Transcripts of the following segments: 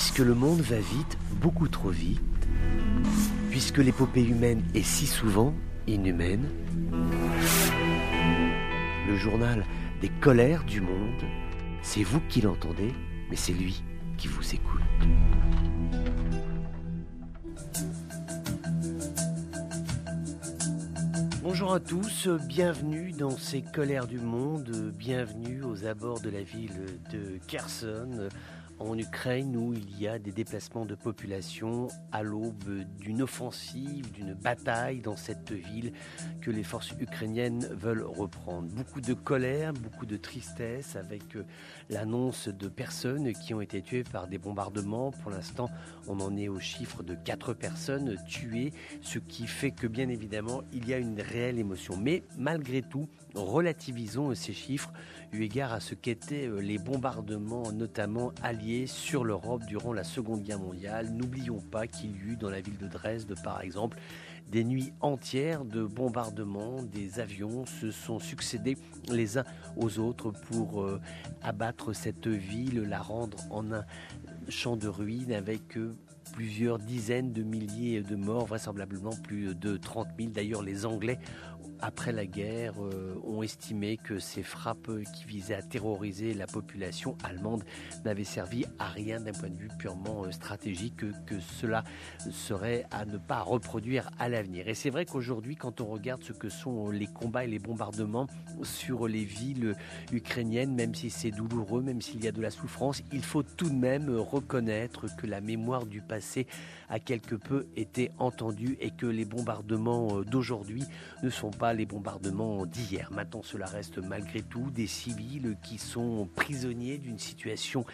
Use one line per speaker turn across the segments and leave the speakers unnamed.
Puisque le monde va vite, beaucoup trop vite, puisque l'épopée humaine est si souvent inhumaine, le journal des colères du monde, c'est vous qui l'entendez, mais c'est lui qui vous écoute. Bonjour à tous, bienvenue dans ces colères du monde, bienvenue aux abords de la ville de Kherson en Ukraine où il y a des déplacements de population à l'aube d'une offensive, d'une bataille dans cette ville que les forces ukrainiennes veulent reprendre. Beaucoup de colère, beaucoup de tristesse avec euh, l'annonce de personnes qui ont été tuées par des bombardements. Pour l'instant, on en est au chiffre de quatre personnes tuées, ce qui fait que bien évidemment, il y a une réelle émotion. Mais malgré tout, relativisons ces chiffres eu égard à ce qu'étaient euh, les bombardements, notamment alliés sur l'Europe durant la Seconde Guerre mondiale. N'oublions pas qu'il y eut dans la ville de Dresde, par exemple, des nuits entières de bombardements, des avions se sont succédés les uns aux autres pour euh, abattre cette ville, la rendre en un champ de ruines avec euh, plusieurs dizaines de milliers de morts, vraisemblablement plus de 30 000. D'ailleurs, les Anglais après la guerre, euh, ont estimé que ces frappes qui visaient à terroriser la population allemande n'avaient servi à rien d'un point de vue purement euh, stratégique, que, cela serait à ne pas reproduire à l'avenir. Et c'est vrai qu'aujourd'hui, quand on regarde ce que sont les combats et les bombardements sur les villes ukrainiennes, même si c'est douloureux, même s'il y a de la souffrance, il faut tout de même reconnaître que la mémoire du passé a quelque peu été entendue et que les bombardements euh, d'aujourd'hui ne sont pas les bombardements d'hier. Maintenant, cela reste malgré tout des civils qui sont prisonniers d'une situation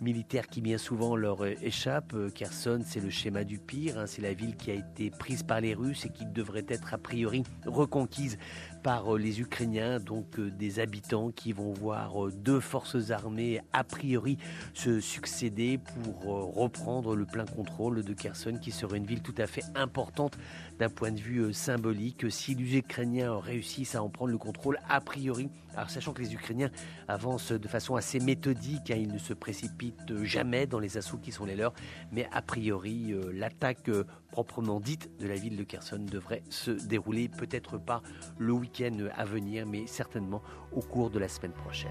militaire qui bien souvent leur échappe. Kherson, c'est le schéma du pire. Hein. C'est la ville qui a été prise par les Russes et qui devrait être a priori reconquise par euh, les Ukrainiens, donc euh, des habitants qui vont voir euh, deux forces armées a priori se succéder pour reprendre le plein de Kherson, qui serait une ville tout à fait importante d'un point de vue symbolique. Si les Ukrainiens réussissent à en prendre le contrôle, a priori, alors sachant que les Ukrainiens avancent de façon assez méthodique, hein, ils ne se précipitent jamais dans les assauts qui sont les leurs, mais a priori, l'attaque proprement dite de la ville de Kherson devrait se dérouler peut-être pas le week-end à venir, mais certainement au cours de la semaine prochaine.